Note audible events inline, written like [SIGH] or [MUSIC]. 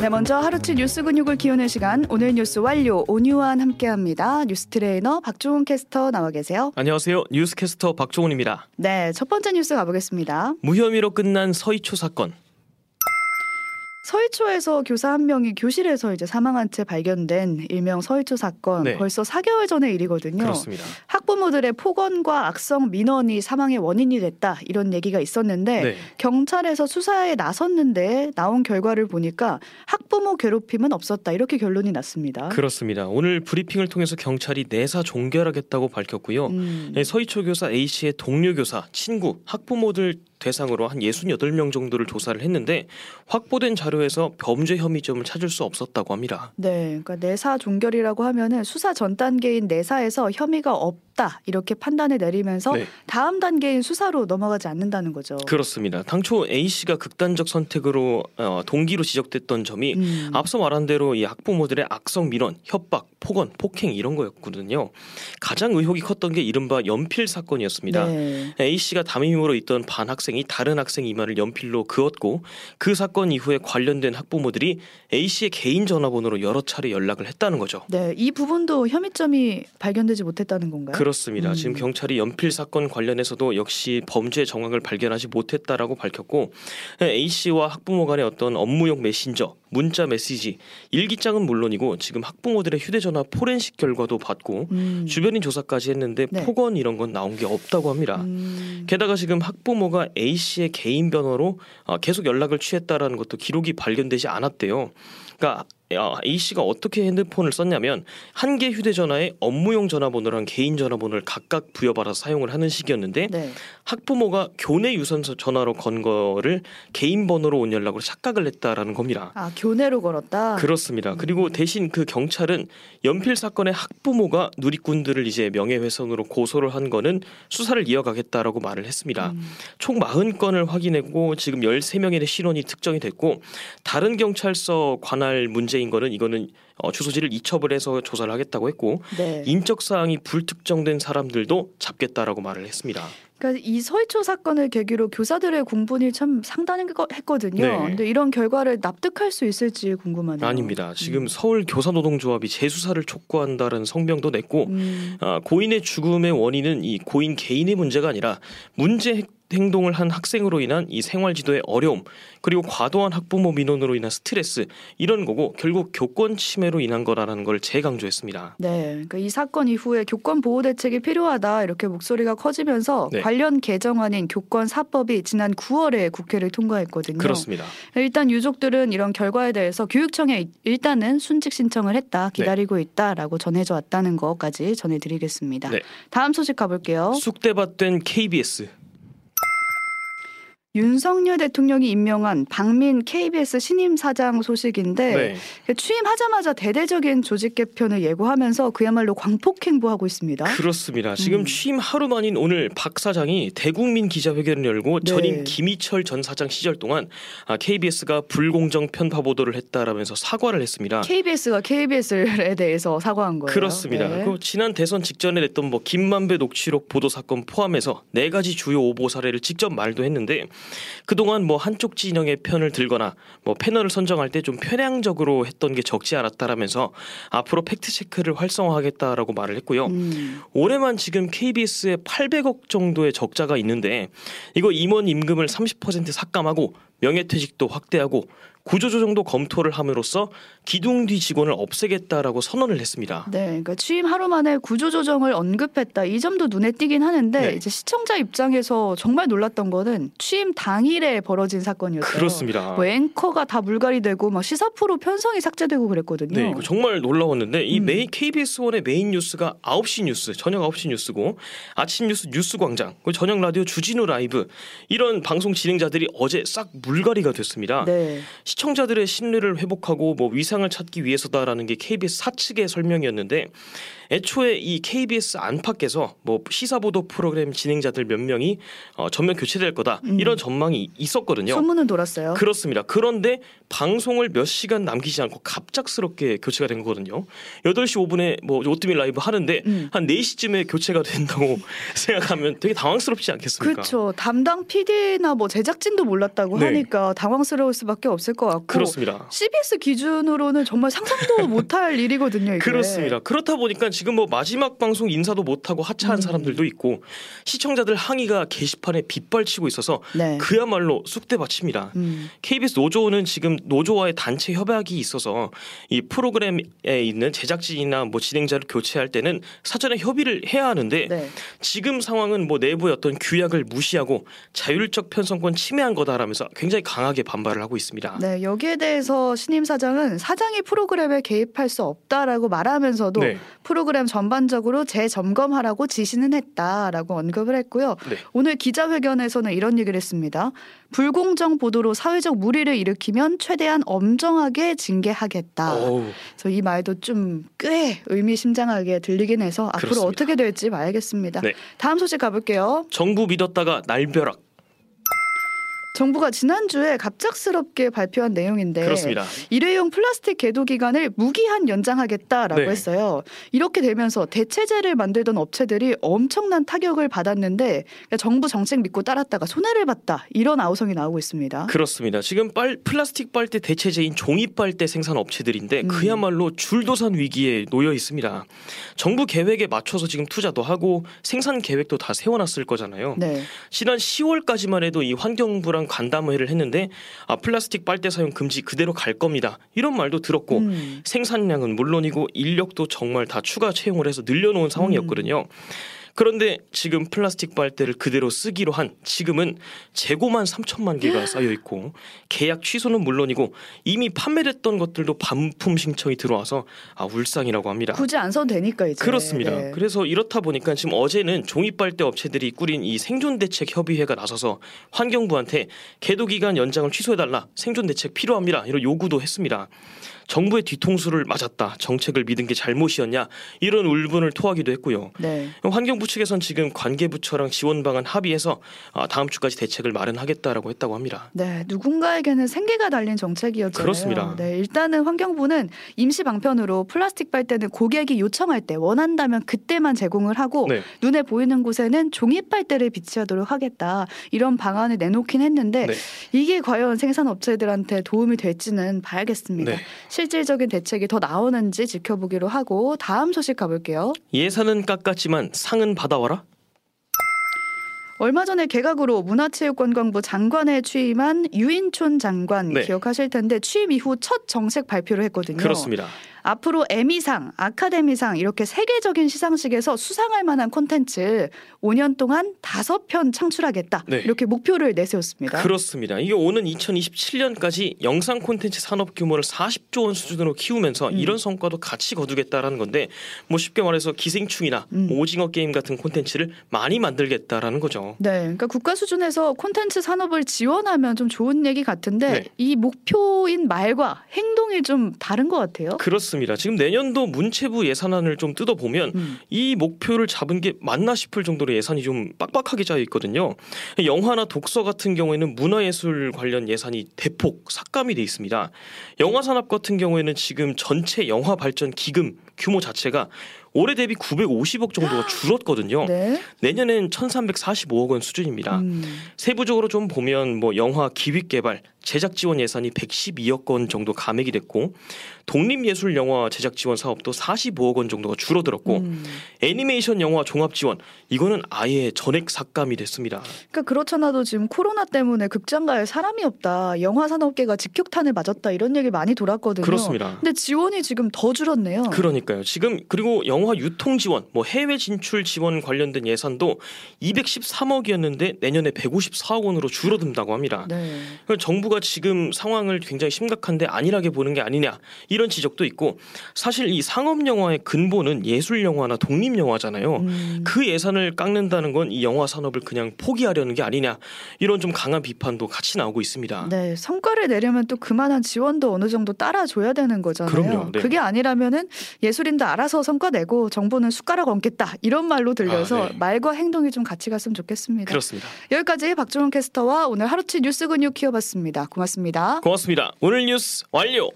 네, 먼저 하루치 뉴스 근육을 키우는 시간 오늘 뉴스 완료 오뉴완 함께합니다. 뉴스 트레이너 박종훈 캐스터 나와 계세요. 안녕하세요. 뉴스 캐스터 박종훈입니다. 네, 첫 번째 뉴스 가보겠습니다. 무혐의로 끝난 서이초 사건. 서이초에서 교사 한 명이 교실에서 이제 사망한 채 발견된 일명 서이초 사건 네. 벌써 4개월 전의 일이거든요. 그렇습니다. 학부모들의 폭언과 악성 민원이 사망의 원인이 됐다 이런 얘기가 있었는데 네. 경찰에서 수사에 나섰는데 나온 결과를 보니까 학부모 괴롭힘은 없었다 이렇게 결론이 났습니다. 그렇습니다. 오늘 브리핑을 통해서 경찰이 내사 종결하겠다고 밝혔고요. 음. 네, 서희초 교사 A 씨의 동료 교사, 친구, 학부모들 대상으로 한 68명 정도를 조사를 했는데 확보된 자료에서 범죄 혐의점을 찾을 수 없었다고 합니다. 네, 그러니까 내사 종결이라고 하면은 수사 전 단계인 내사에서 혐의가 없다 이렇게 판단을 내리면서 네. 다음 단계인 수사로 넘어가지 않는다는 거죠. 그렇습니다. 당초 A 씨가 극단적 선택으로 어, 동기로 지적됐던 점이 음. 앞서 말한 대로 이 학부모들의 악성 민원, 협박, 폭언, 폭행 이런 거였거든요. 가장 의혹이 컸던 게 이른바 연필 사건이었습니다. 네. A 씨가 담임으로 있던 반 학생 이 다른 학생 이마를 연필로 그었고 그 사건 이후에 관련된 학부모들이 A 씨의 개인 전화번호로 여러 차례 연락을 했다는 거죠. 네, 이 부분도 혐의점이 발견되지 못했다는 건가요? 그렇습니다. 음. 지금 경찰이 연필 사건 관련해서도 역시 범죄 정황을 발견하지 못했다라고 밝혔고 A 씨와 학부모 간의 어떤 업무용 메신저, 문자 메시지, 일기장은 물론이고 지금 학부모들의 휴대전화 포렌식 결과도 받고 음. 주변인 조사까지 했는데 네. 폭언 이런 건 나온 게 없다고 합니다. 음. 게다가 지금 학부모가 A 씨의 개인 번호로 어, 계속 연락을 취했다라는 것도 기록이 발견되지 않았대요. 그러니까 어, A 씨가 어떻게 핸드폰을 썼냐면 한 개 휴대전화에 업무용 전화번호랑 개인 전화번호를 각각 부여받아서 사용을 하는 식이었는데 네. 학부모가 교내 유선 전화로 건 거를 개인 번호로 온 연락으로 착각을 했다라는 겁니다. 아 교내로 걸었다. 그렇습니다. 음. 그리고 대신 그 경찰은 연필 사건의 학부모가 누리꾼들을 이제 명예훼손으로 고소를 한 거는 수사를 이어가겠다라고 말을 했습니다. 음. 총 40건을 확인했고 지금 13명의 신원이 특정이 됐고 다른 경찰서 관할 문제 인 거는 이거는 어, 주소지를 이첩을 해서 조사를 하겠다고 했고 네. 인적 사항이 불특정된 사람들도 잡겠다라고 말을 했습니다. 그러니까 이 서희초 사건을 계기로 교사들의 공분이 참 상당했거든요. 네. 근데 이런 결과를 납득할 수 있을지 궁금하네요. 아닙니다. 지금 서울 교사노동조합이 재수사를 촉구한다는 성명도 냈고 음. 아, 고인의 죽음의 원인은 이 고인 개인의 문제가 아니라 문제 행- 행동을 한 학생으로 인한 이 생활 지도의 어려움 그리고 과도한 학부모 민원으로 인한 스트레스 이런 거고 결국 교권 침해로 인한 거라는 걸 재강조했습니다. 네, 그러니까 이 사건 이후에 교권 보호 대책이 필요하다 이렇게 목소리가 커지면서 네. 관련 개정안인 교권 사법이 지난 9월에 국회를 통과했거든요. 그렇습니다. 일단 유족들은 이런 결과에 대해서 교육청에 일단은 순직 신청을 했다, 기다리고 있다라고 전해져 왔다는 것까지 전해드리겠습니다. 네. 다음 소식 가볼게요. 쑥대밭된 KBS 윤석열 대통령이 임명한 박민 KBS 신임 사장 소식인데 네. 취임하자마자 대대적인 조직 개편을 예고하면서 그야말로 광폭행보하고 있습니다. 그렇습니다. 지금 음. 취임 하루 만인 오늘 박 사장이 대국민 기자회견을 열고 네. 전임 김희철 전 사장 시절 동안 아, KBS가 불공정 편파 보도를 했다라면서 사과를 했습니다. KBS가 KBS에 대해서 사과한 거예요. 그렇습니다. 네. 그 지난 대선 직전에 냈던 뭐 김만배 녹취록 보도 사건 포함해서 네 가지 주요 오보 사례를 직접 말도 했는데 그동안 뭐 한쪽 진영의 편을 들거나 뭐 패널을 선정할 때 좀 편향적으로 했던 게 적지 않았다라면서 앞으로 팩트 체크를 활성화하겠다라고 말을 했고요. 음, 올해만 지금 KBS에 800억 정도의 적자가 있는데 이거 임원 임금을 30% 삭감하고 명예퇴직도 확대하고 구조조정도 검토를 함으로써 기둥 뒤 직원을 없애겠다라고 선언을 했습니다. 네, 그러니까 취임 하루 만에 구조조정을 언급했다. 이 점도 눈에 띄긴 하는데 네. 이제 시청자 입장에서 정말 놀랐던 거는 취임 당일에 벌어진 사건이었어요. 그렇습니다. 뭐 앵커가 다 물갈이 되고 막 시사 프로 편성이 삭제되고 그랬거든요. 네, 정말 놀라웠는데 이 음. 메인 KBS one의 메인 뉴스가 9시 뉴스, 저녁 9시 뉴스고 아침 뉴스 뉴스광장, 저녁 라디오 주진우 라이브 이런 방송 진행자들이 어제 싹 물갈이가 됐습니다. 네. 시청자들의 신뢰를 회복하고 뭐 위상을 찾기 위해서다라는 게 KBS 사측의 설명이었는데 애초에 이 KBS 안팎에서 뭐 시사 보도 프로그램 진행자들 몇 명이 어, 전면 교체될 거다 음. 이런 전망이 있었거든요. 소문은 돌았어요. 그렇습니다. 그런데 방송을 몇 시간 남기지 않고 갑작스럽게 교체가 된 거거든요. 8시 5분에 뭐 오뜨밀 라이브 하는데 음. 한 4시쯤에 교체가 된다고 [LAUGHS] 생각하면 되게 당황스럽지 않겠습니까? 그렇죠. 담당 PD나 뭐 제작진도 몰랐다고 네. 하니까 당황스러울 수밖에 없을 것 같고. 그렇습니다. CBS 기준으로는 정말 상상도 못할 [LAUGHS] 일이거든요. 이게. 그렇습니다. 그렇다 보니까 지금 뭐 마지막 방송 인사도 못하고 하차한 음. 사람들도 있고 시청자들 항의가 게시판에 빗발치고 있어서 네. 그야말로 쑥대밭입니다. 음. KBS 노조는 지금 노조와의 단체 협약이 있어서 이 프로그램에 있는 제작진이나 뭐 진행자를 교체할 때는 사전에 협의를 해야 하는데 네. 지금 상황은 뭐 내부의 어떤 규약을 무시하고 자율적 편성권 침해한 거다라면서 굉장히 강하게 반발을 하고 있습니다. 네, 여기에 대해서 신임 사장은 사장이 프로그램에 개입할 수 없다라고 말하면서도 네. 프로그램 전반적으로 재점검하라고 지시는 했다라고 언급을 했고요. 네. 오늘 기자회견에서는 이런 얘기를 했습니다. 불공정 보도로 사회적 무리를 일으키면 최대한 엄정하게 징계하겠다. 그래서 이 말도 좀 꽤 의미심장하게 들리긴 해서 앞으로 그렇습니다. 어떻게 될지 봐야겠습니다. 네. 다음 소식 가볼게요. 정부 믿었다가 날벼락 정부가 지난주에 갑작스럽게 발표한 내용인데 그렇습니다. 일회용 플라스틱 계도 기간을 무기한 연장하겠다라고 네. 했어요. 이렇게 되면서 대체재를 만들던 업체들이 엄청난 타격을 받았는데 정부 정책 믿고 따랐다가 손해를 봤다 이런 아우성이 나오고 있습니다. 그렇습니다. 지금 빨, 플라스틱 빨대 대체제인 종이 빨대 생산 업체들인데 음. 그야말로 줄도산 위기에 놓여 있습니다. 정부 계획에 맞춰서 지금 투자도 하고 생산 계획도 다 세워놨을 거잖아요. 네, 지난 10월까지만 해도 이 환경부랑 간담회를 했는데 아, 플라스틱 빨대 사용 금지 그대로 갈 겁니다. 이런 말도 들었고 음. 생산량은 물론이고 인력도 정말 다 추가 채용을 해서 늘려놓은 상황이었거든요. 그런데 지금 플라스틱 빨대를 그대로 쓰기로 한 지금은 재고만 3천만 개가 쌓여 있고 계약 취소는 물론이고 이미 판매됐던 것들도 반품 신청이 들어와서 아 울상이라고 합니다. 굳이 안 써도 되니까 이제 그렇습니다. 네. 그래서 이렇다 보니까 지금 어제는 종이 빨대 업체들이 꾸린 이 생존 대책 협의회가 나서서 환경부한테 계도 기간 연장을 취소해달라 생존 대책 필요합니다 이런 요구도 했습니다. 정부의 뒤통수를 맞았다 정책을 믿은 게 잘못이었냐 이런 울분을 토하기도 했고요. 네. 환경부 측에선 지금 관계부처랑 지원 방안 합의해서 아, 다음 주까지 대책을 마련하겠다라고 했다고 합니다. 네, 누군가에게는 생계가 달린 정책이었잖아요. 그렇습니다. 네, 일단은 환경부는 임시 방편으로 플라스틱 빨대는 고객이 요청할 때 원한다면 그때만 제공을 하고 네. 눈에 보이는 곳에는 종이 빨대를 비치하도록 하겠다 이런 방안을 내놓긴 했는데 네. 이게 과연 생산 업체들한테 도움이 될지는 봐야겠습니다. 네. 실질적인 대책이 더 나오는지 지켜보기로 하고 다음 소식 가볼게요. 예산은 깎았지만 상은 받아와라. 얼마 전에 개각으로 문화체육관광부 장관에 취임한 유인촌 장관 네. 기억하실 텐데 취임 이후 첫 정책 발표를 했거든요. 그렇습니다. 앞으로 에미상, 아카데미상 이렇게 세계적인 시상식에서 수상할 만한 콘텐츠 5년 동안 다섯 편 창출하겠다. 네. 이렇게 목표를 내세웠습니다. 그렇습니다. 이게 오는 2027년까지 영상 콘텐츠 산업 규모를 40조 원 수준으로 키우면서 음. 이런 성과도 같이 거두겠다라는 건데 뭐 쉽게 말해서 기생충이나 음. 오징어 게임 같은 콘텐츠를 많이 만들겠다라는 거죠. 네, 그러니까 국가 수준에서 콘텐츠 산업을 지원하면 좀 좋은 얘기 같은데 네. 이 목표인 말과 행동이 좀 다른 것 같아요. 그렇습니다. 지금 내년도 문체부 예산안을 좀 뜯어보면 음. 이 목표를 잡은 게 맞나 싶을 정도로 예산이 좀 빡빡하게 짜여 있거든요. 영화나 독서 같은 경우에는 문화예술 관련 예산이 대폭 삭감이 돼 있습니다. 영화 산업 같은 경우에는 지금 전체 영화 발전 기금 규모 자체가 올해 대비 950억 정도가 줄었거든요. 네. 내년엔 1,345억 원 수준입니다. 음. 세부적으로 좀 보면 뭐 영화 기획 개발, 제작 지원 예산이 112억 원 정도 감액이 됐고 독립예술 영화 제작 지원 사업도 45억 원 정도가 줄어들었고 음. 애니메이션 영화 종합 지원 이거는 아예 전액 삭감이 됐습니다. 그러니까 그렇잖아도 지금 코로나 때문에 극장가에 사람이 없다, 영화 산업계가 직격탄을 맞았다 이런 얘기 많이 돌았거든요. 그렇습니다. 근데 지원이 지금 더 줄었네요. 그러니까요. 지금 그리고 영화 유통 지원, 뭐 해외 진출 지원 관련된 예산도 213억이었는데 내년에 154억 원으로 줄어든다고 합니다. 네. 그러니까 정부가 지금 상황을 굉장히 심각한데 안일하게 보는 게 아니냐 이런 지적도 있고 사실 이 상업 영화의 근본은 예술 영화나 독립 영화잖아요. 음. 그 예산을 깎는다는 건 이 영화 산업을 그냥 포기하려는 게 아니냐 이런 좀 강한 비판도 같이 나오고 있습니다. 네, 성과를 내려면 또 그만한 지원도 어느 정도 따라줘야 되는 거잖아요. 그럼요, 네. 그게 아니라면은 예술인도 알아서 성과 낼 말고 정부는 숟가락 얹겠다 이런 말로 들려서 아, 네. 말과 행동이 좀 같이 갔으면 좋겠습니다. 그렇습니다. 여기까지 박종훈 캐스터와 오늘 하루치 뉴스 근육 키워봤습니다. 고맙습니다. 고맙습니다. 오늘 뉴스 완료.